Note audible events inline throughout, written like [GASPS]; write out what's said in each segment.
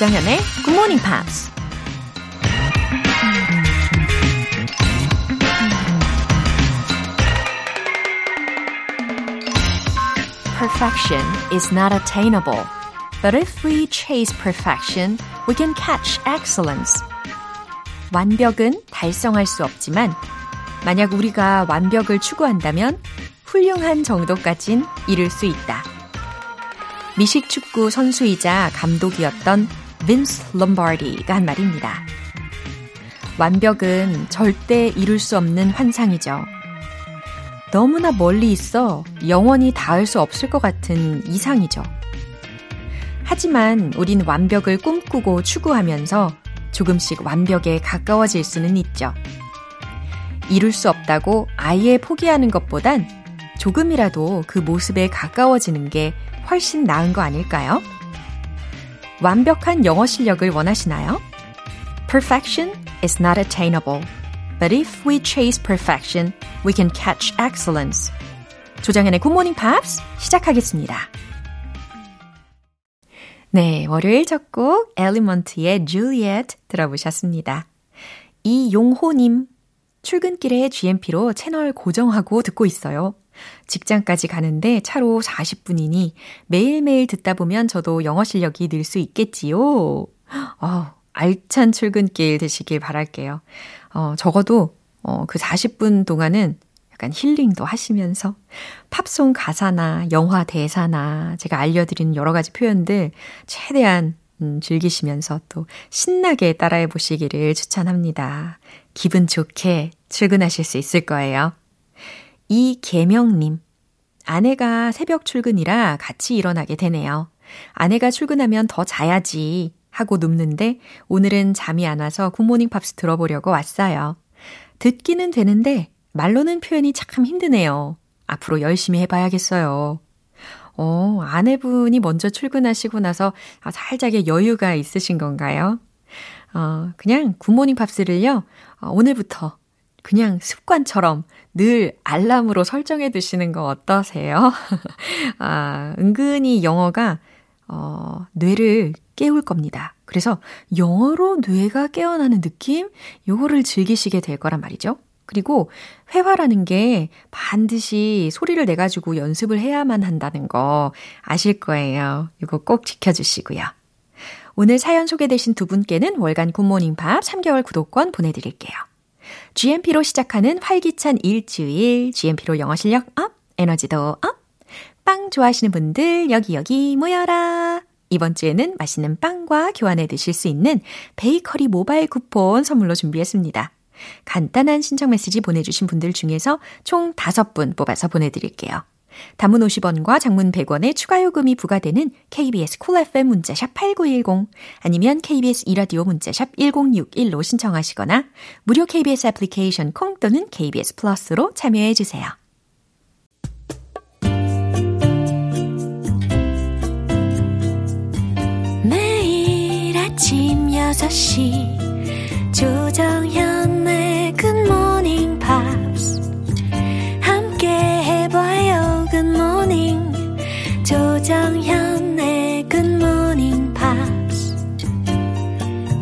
조정현의 Good Morning Pops. Perfection is not attainable. But if we chase perfection, we can catch excellence. 완벽은 달성할 수 없지만, 만약 우리가 완벽을 추구한다면, 훌륭한 정도까진 이룰 수 있다. 미식 축구 선수이자 감독이었던 빈스 럼바디가 한 말입니다. 완벽은 절대 이룰 수 없는 환상이죠. 너무나 멀리 있어 영원히 닿을 수 없을 것 같은 이상이죠. 하지만 우린 완벽을 꿈꾸고 추구하면서 조금씩 완벽에 가까워질 수는 있죠. 이룰 수 없다고 아예 포기하는 것보단 조금이라도 그 모습에 가까워지는 게 훨씬 나은 거 아닐까요? 완벽한 영어 실력을 원하시나요? Perfection is not attainable. But if we chase perfection, we can catch excellence. 조정현의 Morning Pops 시작하겠습니다. 네, 월요일 첫 곡 엘리먼트의 Juliet 들어보셨습니다. 이용호님, 출근길에 GMP로 채널 고정하고 듣고 있어요. 직장까지 가는데 차로 40분이니 매일매일 듣다 보면 저도 영어 실력이 늘 수 있겠지요. 어, 알찬 출근길 되시길 바랄게요. 어, 적어도 어, 그 40분 동안은 약간 힐링도 하시면서 팝송 가사나 영화 대사나 제가 알려드린 여러 가지 표현들 최대한 음, 즐기시면서 또 신나게 따라해 보시기를 추천합니다. 기분 좋게 출근하실 수 있을 거예요. 이계명님, 아내가 새벽 출근이라 같이 일어나게 되네요. 아내가 출근하면 더 자야지 하고 눕는데 오늘은 잠이 안 와서 굿모닝 팝스 들어보려고 왔어요. 듣기는 되는데 말로는 표현이 참 힘드네요. 앞으로 열심히 해봐야겠어요. 어, 아내분이 먼저 출근하시고 나서 아, 살짝의 여유가 있으신 건가요? 어, 그냥 굿모닝 팝스를요, 어, 오늘부터 그냥 습관처럼 늘 알람으로 설정해 두시는 거 어떠세요? [LAUGHS] 아, 은근히 영어가, 어, 뇌를 깨울 겁니다. 그래서 영어로 뇌가 깨어나는 느낌? 요거를 즐기시게 될 거란 말이죠. 그리고 회화라는 게 반드시 소리를 내가지고 연습을 해야만 한다는 거 아실 거예요. 이거 꼭 지켜주시고요. 오늘 사연 소개되신 두 분께는 월간 굿모닝 팝스 3개월 구독권 보내드릴게요. GMP로 시작하는 활기찬 일주일, GMP로 영어 실력 up, 에너지도 up. 빵 좋아하시는 분들 여기 여기 모여라. 이번 주에는 맛있는 빵과 교환해 드실 수 있는 베이커리 모바일 쿠폰 선물로 준비했습니다. 간단한 신청 메시지 보내주신 분들 중에서 총 5분 뽑아서 보내드릴게요. 단문 50원과 장문 100원의 추가 요금이 부과되는 KBS cool FM 문자샵 8910 아니면 KBS 이라디오 문자샵 1061로 신청하시거나 무료 KBS 애플리케이션 콩 또는 KBS 플러스로 참여해 주세요. 매일 아침 6시 조정현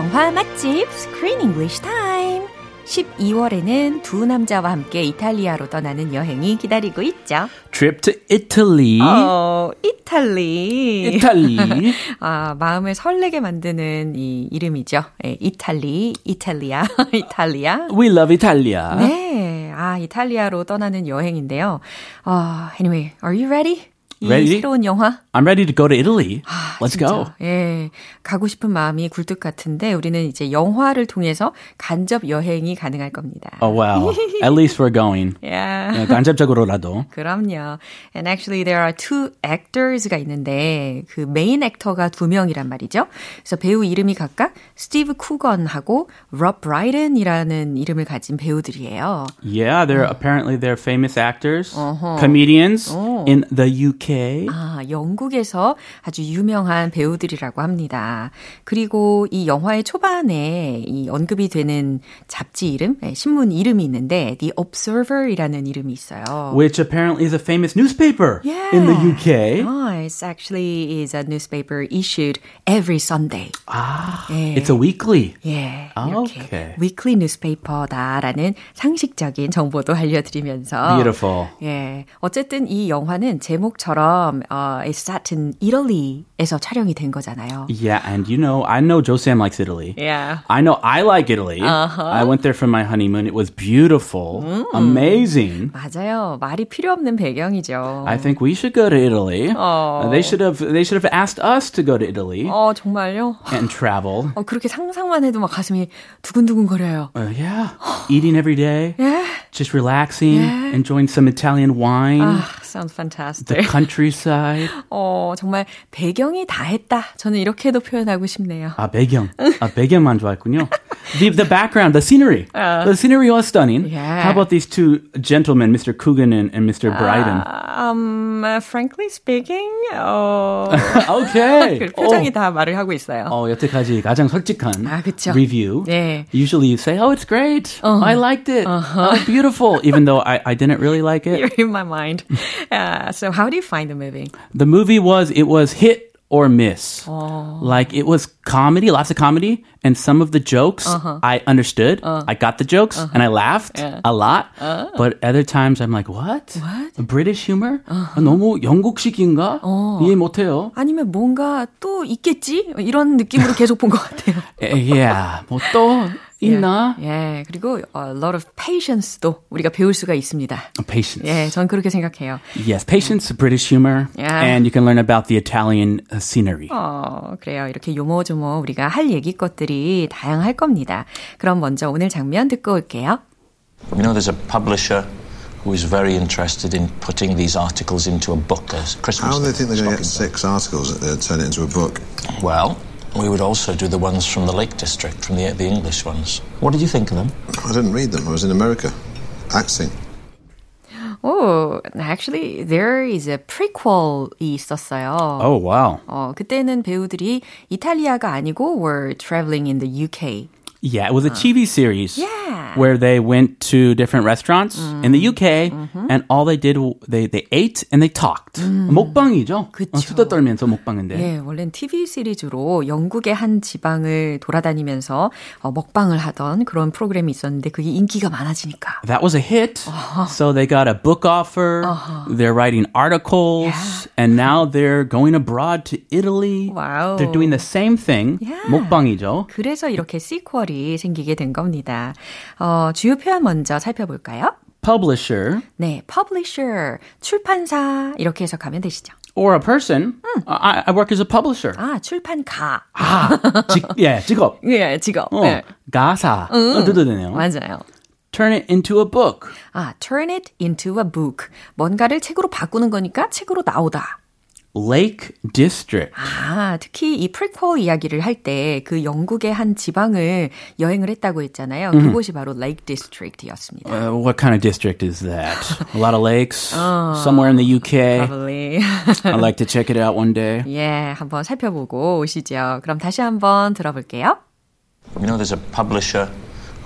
영화 맛집 Screen English Time 12월에는 두 남자와 함께 이탈리아로 떠나는 여행이 기다리고 있죠. Trip to Italy. 어, 이탈리. 이탈리. [LAUGHS] 아, 마음을 설레게 만드는 이 이름이죠. 예, 이탈리, 이탈리아, 이탈리아. We love Italia. 네. 아, 이탈리아로 떠나는 여행인데요. 어, anyway, are you ready? 이 Ready? 새로운 영화 I'm ready to go to Italy. 아, Let's 진짜. go. 예. 가고 싶은 마음이 굴뚝 같은데 우리는 이제 영화를 통해서 간접 여행이 가능할 겁니다. Oh wow. At least we're going. Yeah. 예, 간접적으로라도. 그럼요. And actually there are two actors가 있는데 그 main actor가 두 명이란 말이죠. 그래서 배우 이름이 각각 스티브 쿠건하고 롭 브라이든이라는 이름을 가진 배우들이에요. Yeah, they're apparently they're famous actors, comedians in the UK. 아, 영국에서 아주 유명한 배우들이라고 합니다. 그리고 이 영화의 초반에 이 언급이 되는 잡지 이름, 네, 신문 이름이 있는데 The Observer이라는 이름이 있어요. Which apparently is a famous newspaper in the UK. Oh, it's actually is a newspaper issued every Sunday. Ah, 예. it's a weekly. 예, 아, 이렇게 오케이. 위클리 뉴스페이퍼다라는 상식적인 정보도 알려드리면서 Beautiful. 예, 어쨌든 이 영화는 제목처럼 어, It's set in Italy에서 촬영이 된 거잖아요. Yeah, and you know, I know Joe Sam likes Italy. Yeah. I know I like Italy. I went there for my honeymoon. It was beautiful, amazing. 맞아요. 말이 필요 없는 배경이죠. I think we should go to Italy. Uh, they should have they should have asked us to go to Italy 어, 정말요? and travel. 어, 그렇게 상상만 해도 막 가슴이 두근두근거려요. Uh, yeah, [GASPS] eating every day, 예. just relaxing, enjoying some Italian wine, 아, sounds the fantastic. countryside. [LAUGHS] 어, 정말 배경이 다 했다. 저는 이렇게도 표현하고 싶네요. 아 배경, 아 배경만 좋아했군요. The the background, the scenery, the scenery was stunning. Yeah. How about these two gentlemen, Mr. Coogan and, and Mr. Bryden? Um, uh, frankly speaking, 어, [LAUGHS] okay. 그 [LAUGHS] 표정이 다 말을 하고 있어요. 어, 여태까지 가장 솔직한 아, 그쵸. review. 네. Usually you say, oh, it's great. I liked it. Oh, beautiful. Even though I, I didn't really like it. You're in my mind. [LAUGHS] Uh, so how do you find the movie? The movie was, it was hit or miss. Like it was comedy, lots of comedy, and some of the jokes I understood. I got the jokes and I laughed a lot. But other times I'm like, what? What? British humor? 너무 영국식인가? 이해 못해요. 아니면 뭔가 또 있겠지? 이런 느낌으로 계속 본 것 같아요. [LAUGHS] 에, yeah, 뭐또 있나? 예, 그리고 a lot of patience도 우리가 배울 수가 있습니다. Patience. 예, 전 그렇게 생각해요. Yes, patience, British humor, Yeah. and you can learn about the Italian uh, scenery. 어, 그래요. 이렇게 요모조모 우리가 할 얘기 것들이 다양할 겁니다. 그럼 먼저 오늘 장면 듣고 올게요. You know, there's a publisher who is very interested in putting these articles into a book, a Christmas. How do they think they're going to get stocking six articles that they'll turn it into a book? book. Well, we would also do the ones from the Lake District, from the the English ones. What did you think of them? I didn't read them. I was in America, acting. Oh, actually, there is a prequel이 있었어요. Oh, wow. 어, 그때는 배우들이 이탈리아가 아니고 were traveling in the UK. Yeah, it was a TV series Yeah. where they went to different restaurants in the UK and all they did they they ate and they talked. 먹방이죠. 그쵸. 어, 수다 떨면서 먹방인데. 예, 원래는 TV 시리즈로 영국의 한 지방을 돌아다니면서 어, 먹방을 하던 그런 프로그램이 있었는데 그게 인기가 많아지니까. That was a hit. So they got a book offer. They're writing articles and now they're going abroad to Italy. 와우. They're doing the same thing. Yeah. 먹방이죠. 그래서 이렇게 시퀄이 생기게 된 겁니다. 어, 주요 표현 먼저 살펴볼까요? Publisher 네, publisher, 출판사 이렇게 해석하면 되시죠. or a person. I, I work as a publisher. 아, 출판가. 아, 직, 예, 직업. [LAUGHS] 예, 직업. 어, 네. 가사. 어, 뜻도 되네요. 맞아요. Turn it into a book. 아, turn it into a book. 뭔가를 책으로 바꾸는 거니까 책으로 나오다. Lake District. 아, 특히 이 프리퀄 이야기를 할 때 그 영국의 한 지방을 여행을 했다고 했잖아요. 그곳이 바로 Lake District였습니다. Uh, what kind of district is that? A lot of lakes? Somewhere in the UK? Probably. I'd like to check it out one day. 예, 한번 살펴보고 오시죠. 그럼 다시 한번 들어볼게요. You know, there's a publisher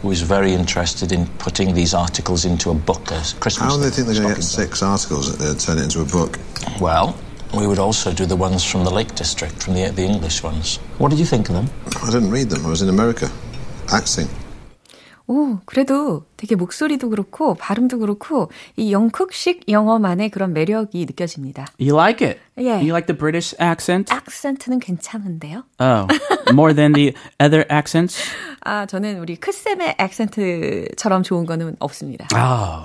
who is very interested in putting these articles into a book, a Christmas. How do they think they're going to get six articles that they'll turn it into a book? Well, we would also do the ones from the Lake District, from the the English ones. What did you think of them? I didn't read them. I was in America, acting. 오, 그래도 되게 목소리도 그렇고 발음도 그렇고 이 영국식 영어만의 그런 매력이 느껴집니다. You like it? Yeah. You like the British accent? 악센트는 괜찮은데요? Oh, more than the other accents? [LAUGHS] 아, 저는 우리 크쌤의 액센트처럼 좋은 거는 없습니다. 아,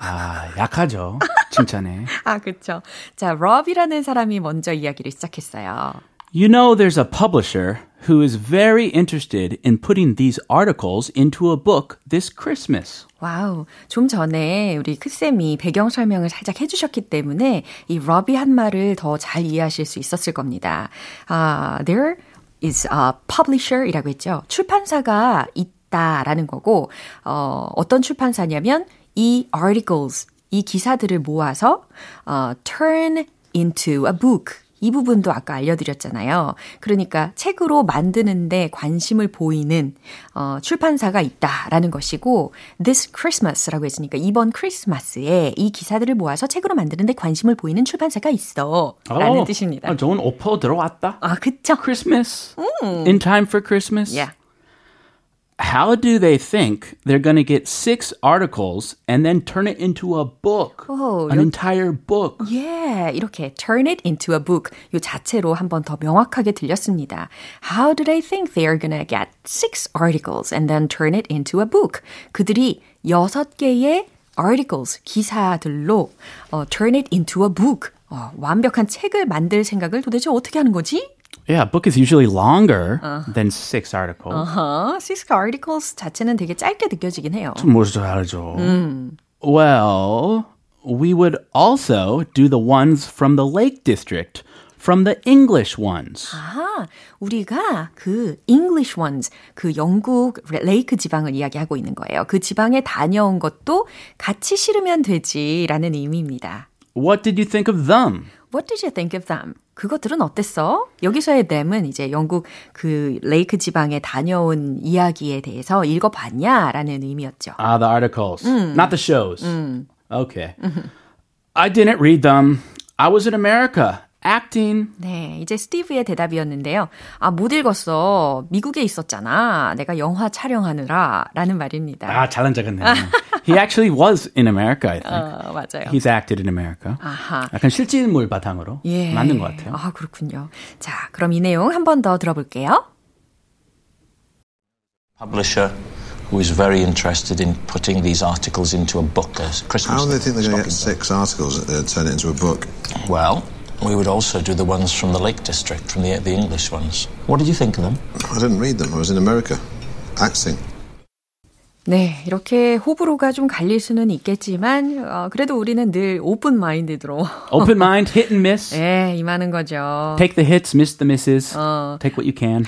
아 약하죠. 칭찬에. [LAUGHS] 아, 그렇죠. 자, 럽이라는 사람이 먼저 이야기를 시작했어요. You know, there's a publisher who is very interested in putting these articles into a book this Christmas. 와우. 좀 전에 우리 크쌤이 배경 설명을 살짝 해주셨기 때문에 이 럽이 한 말을 더 잘 이해하실 수 있었을 겁니다. 아, there is a publisher이라고 했죠. 출판사가 있다라는 거고, 어, 어떤 출판사냐면 이 articles, 이 기사들을 모아서 어, turn into a book. 이 부분도 아까 알려드렸잖아요. 그러니까 책으로 만드는데 관심을 보이는 어, 출판사가 있다라는 것이고 this Christmas라고 했으니까 이번 크리스마스에 이 기사들을 모아서 책으로 만드는데 관심을 보이는 출판사가 있어 라는 뜻입니다. 아, 좋은 오퍼 들어왔다. 아, 그쵸? Christmas. In time for Christmas. Yeah. How do they think they're going to get six articles and then turn it into a book? Oh, an 여- entire book. Yeah, 이렇게 turn it into a book 요 자체로 한 번 더 명확하게 들렸습니다. How do they think they are gonna get six articles and then turn it into a book? 그들이 여섯 개의 articles, 기사들로 어, turn it into a book. 어, 완벽한 책을 만들 생각을 도대체 어떻게 하는 거지? Yeah, a book is usually longer than six articles. 어, six articles 자체는 되게 짧게 느껴지긴 해요. 뭐죠, 알죠. Well, we would also do the ones from the Lake District, from the English ones. 아, 우리가 그 English ones, 그 영국 레이크 지방을 이야기하고 있는 거예요. 그 지방에 다녀온 것도 같이 실으면 되지라는 의미입니다. What did you think of them? What did you think of them? 그것들은 어땠어? 여기서의 them은 이제 영국 그 레이크 지방에 다녀온 이야기에 대해서 읽어봤냐 라는 의미였죠. Ah, the articles, not the shows. Okay. I didn't read them. I was in America acting. 네, 이제 스티브의 대답이었는데요. 아, 못 읽었어. 미국에 있었잖아. 내가 영화 촬영하느라. 라는 말입니다. 아, 잘난 척했네. He actually was in America, I think. 어, 맞아요. He's acted in America. 아하. 약간 실질물 바탕으로 예. 맞는 것 같아요. 아, 그렇군요. 자, 그럼 이 내용 한 번 더 들어볼게요. Publisher who is very interested in putting these articles into a book, a Christmas. How do they think they're going to get six articles they'll turn it into a book. Well, we would also do the ones from the Lake District, from the the English ones. What did you think of them? I didn't read them. I was in America acting. 네, 이렇게 호불호가 좀 갈릴 수는 있겠지만, 어, 그래도 우리는 늘 오픈 마인드로, Open mind, hit and miss. 예, 임하는 거죠. Take the hits, miss the misses. 어. Take what you can.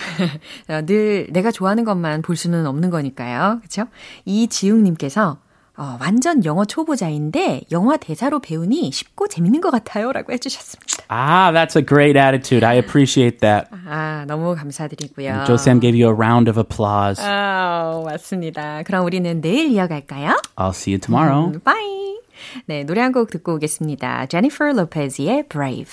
어, 늘 내가 좋아하는 것만 볼 수는 없는 거니까요. 그쵸? 이지웅 님께서, 어, 완전 영어 초보자인데, 영화 대사로 배우니 쉽고 재밌는 것 같아요. 라고 해주셨습니다. Ah, that's a great attitude. I appreciate that. 아, 너무 감사드리고요. Joe Sam gave you a round of applause. 아, 맞습니다. 그럼 우리는 내일 이어갈까요? I'll see you tomorrow. 음, 빠이. 네, 노래 한 곡 듣고 오겠습니다. 제니퍼 로페즈의 Brave.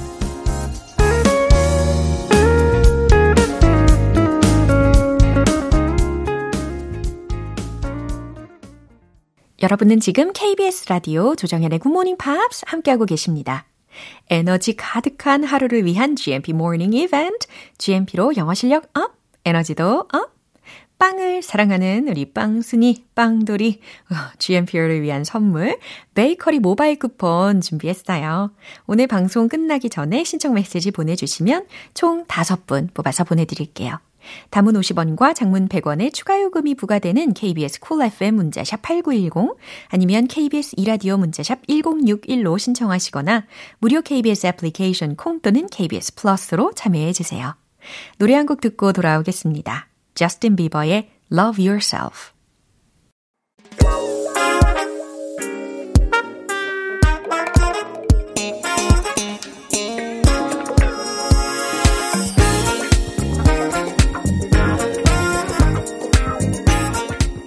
여러분은 지금 KBS 라디오 조정현의 굿모닝 팝스 함께하고 계십니다. 에너지 가득한 하루를 위한 GMP morning 이벤트, GMP로 영어 실력 up, 에너지도 up, 빵을 사랑하는 우리 빵순이, 빵돌이, 어, GMP를 위한 선물, 베이커리 모바일 쿠폰 준비했어요. 오늘 방송 끝나기 전에 신청 메시지 보내주시면 총 5분 뽑아서 보내드릴게요. 단문 50원과 장문 100원의 추가 요금이 부과되는 KBS cool FM 문자샵 8910 아니면 KBS 이라디오 문자샵 1061로 신청하시거나 무료 KBS 애플리케이션 콩 또는 KBS 플러스로 참여해 주세요. 노래 한 곡 듣고 돌아오겠습니다. 저스틴 비버의 Love Yourself.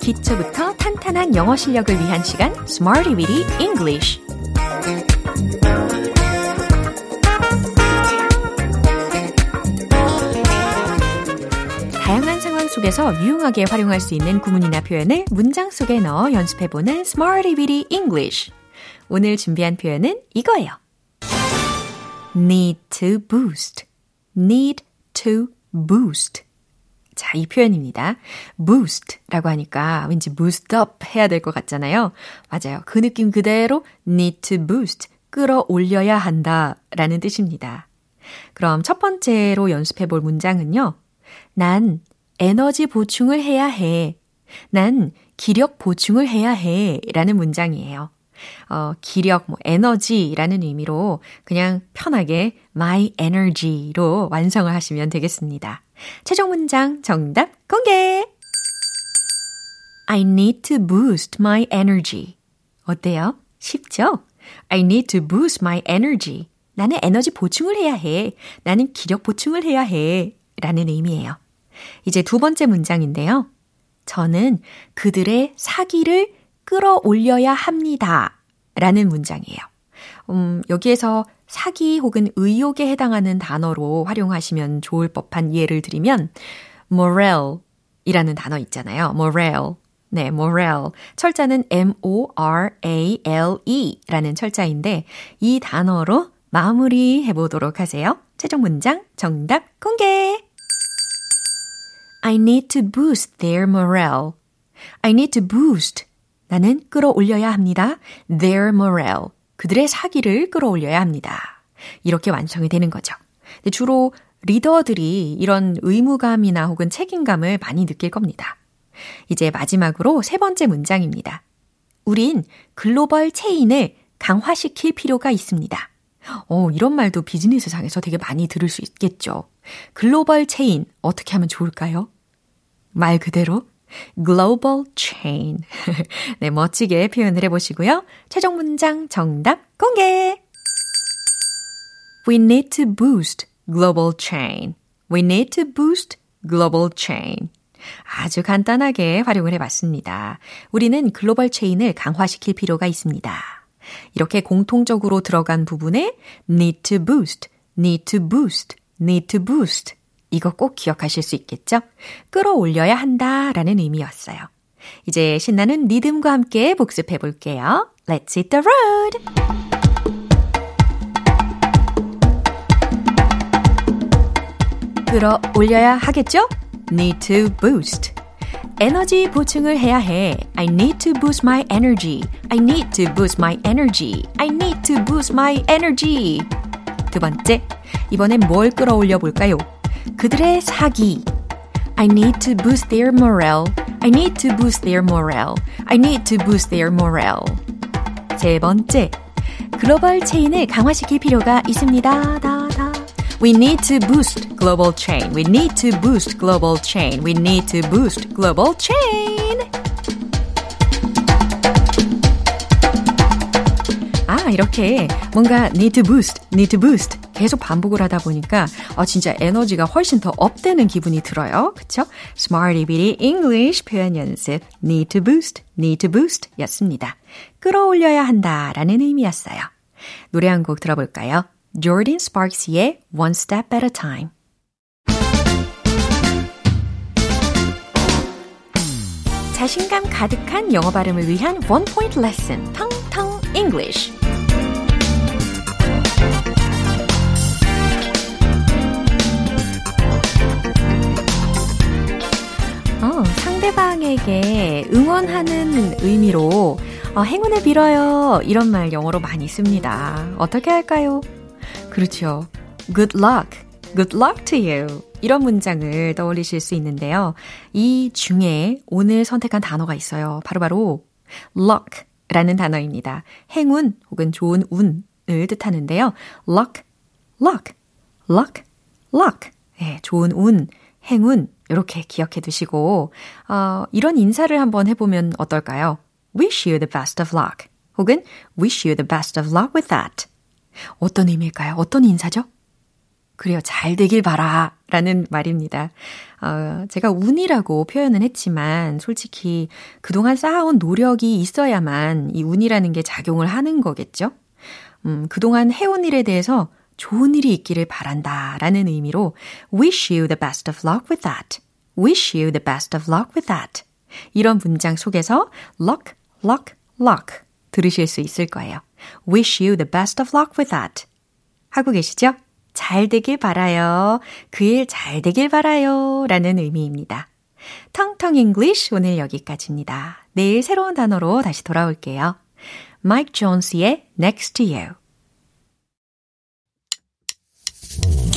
기초부터 탄탄한 영어 실력을 위한 시간 Smarty Weedy English. 다양한 상황 속에서 유용하게 활용할 수 있는 구문이나 표현을 문장 속에 넣어 연습해보는 Smarty Weedy English. 오늘 준비한 표현은 이거예요. need to boost, need to boost 자, 이 표현입니다. boost라고 하니까 왠지 boost up 해야 될 것 같잖아요. 맞아요. 그 느낌 그대로 need to boost, 끌어올려야 한다 라는 뜻입니다. 그럼 첫 번째로 연습해 볼 문장은요. 난 에너지 보충을 해야 해. 난 기력 보충을 해야 해. 라는 문장이에요. 어, 기력, 뭐, 에너지라는 의미로 그냥 편하게 my energy로 완성을 하시면 되겠습니다. 최종 문장 정답 공개! I need to boost my energy. 어때요? 쉽죠? I need to boost my energy. 나는 에너지 보충을 해야 해. 나는 기력 보충을 해야 해. 라는 의미예요. 이제 두 번째 문장인데요. 저는 그들의 사기를 끌어올려야 합니다. 라는 문장이에요. 음, 여기에서 사기 혹은 의욕에 해당하는 단어로 활용하시면 좋을 법한 예를 드리면 morale 이라는 단어 있잖아요. morale. 네, morale. 철자는 M-O-R-A-L-E 라는 철자인데 이 단어로 마무리 해보도록 하세요. 최종 문장 정답 공개! I need to boost their morale. I need to boost. 나는 끌어올려야 합니다. their morale. 그들의 사기를 끌어올려야 합니다. 이렇게 완성이 되는 거죠. 근데 주로 리더들이 이런 의무감이나 혹은 책임감을 많이 느낄 겁니다. 이제 마지막으로 세 번째 문장입니다. 우린 글로벌 체인을 강화시킬 필요가 있습니다. 어, 이런 말도 비즈니스상에서 되게 많이 들을 수 있겠죠. 글로벌 체인 어떻게 하면 좋을까요? 말 그대로 global chain. 네, 멋지게 표현을 해보시고요. 최종 문장 정답 공개! We need to boost global chain. We need to boost global chain. 아주 간단하게 활용을 해봤습니다. 우리는 글로벌 체인을 강화시킬 필요가 있습니다. 이렇게 공통적으로 들어간 부분에 need to boost, need to boost, need to boost 이거 꼭 기억하실 수 있겠죠? 끌어올려야 한다 라는 의미였어요. 이제 신나는 리듬과 함께 복습해 볼게요. Let's hit the road! 끌어올려야 하겠죠? Need to boost. 에너지 보충을 해야 해. I need to boost my energy. I need to boost my energy. I need to boost my energy. 두 번째, 이번엔 뭘 끌어올려 볼까요? 그들의 사기. I need to boost their morale. I need to boost their morale. I need to boost their morale. 세 번째, 글로벌 체인을 강화시킬 필요가 있습니다. 다, 다. We need to boost global chain. We need to boost global chain. We need to boost global chain. 아, 이렇게 뭔가 need to boost, need to boost 계속 반복을 하다 보니까 어, 진짜 에너지가 훨씬 더 업되는 기분이 들어요. 그쵸? Smarty Bitty English 표현 연습 need to boost, need to boost 였습니다. 끌어올려야 한다 라는 의미였어요. 노래 한 곡 들어볼까요? Jordan Sparks의 One Step at a Time 자신감 가득한 영어 발음을 위한 One Point Lesson, 텅텅 English 상대방에게 응원하는 의미로 어, 행운을 빌어요. 이런 말 영어로 많이 씁니다. 어떻게 할까요? 그렇죠. Good luck. Good luck to you. 이런 문장을 떠올리실 수 있는데요. 이 중에 오늘 선택한 단어가 있어요. 바로바로 바로 luck 라는 단어입니다. 행운 혹은 좋은 운을 뜻하는데요. luck, luck, luck, luck. 네, 좋은 운, 행운 이렇게 기억해 두시고 어, 이런 인사를 한번 해보면 어떨까요? Wish you the best of luck. 혹은 Wish you the best of luck with that. 어떤 의미일까요? 어떤 인사죠? 그래요. 잘 되길 바라. 라는 말입니다. 어, 제가 운이라고 표현은 했지만, 솔직히 그동안 쌓아온 노력이 있어야만 이 운이라는 게 작용을 하는 거겠죠? 음, 그동안 해온 일에 대해서 좋은 일이 있기를 바란다. 라는 의미로, wish you the best of luck with that. wish you the best of luck with that. 이런 문장 속에서 luck, luck, luck 들으실 수 있을 거예요. wish you the best of luck with that. 하고 계시죠? 잘 되길 바라요. 그 일 잘 되길 바라요. 라는 의미입니다. 텅텅 English 오늘 여기까지입니다. 내일 새로운 단어로 다시 돌아올게요. 마이크 존스의 Next to You.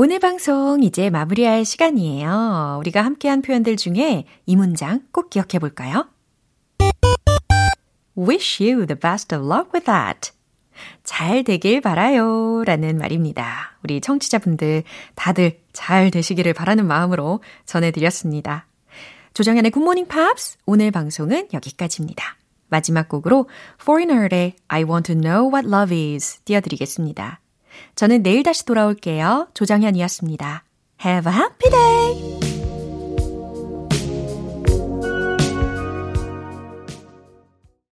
오늘 방송 이제 마무리할 시간이에요. 우리가 함께한 표현들 중에 이 문장 꼭 기억해 볼까요? Wish you the best of luck with that. 잘 되길 바라요. 라는 말입니다. 우리 청취자분들 다들 잘 되시기를 바라는 마음으로 전해드렸습니다. 조정현의 굿모닝 팝스 오늘 방송은 여기까지입니다. 마지막 곡으로 Foreigner의 I Want to Know What Love Is 띄워드리겠습니다. 저는 내일 다시 돌아올게요. 조정현이었습니다. Have a happy day!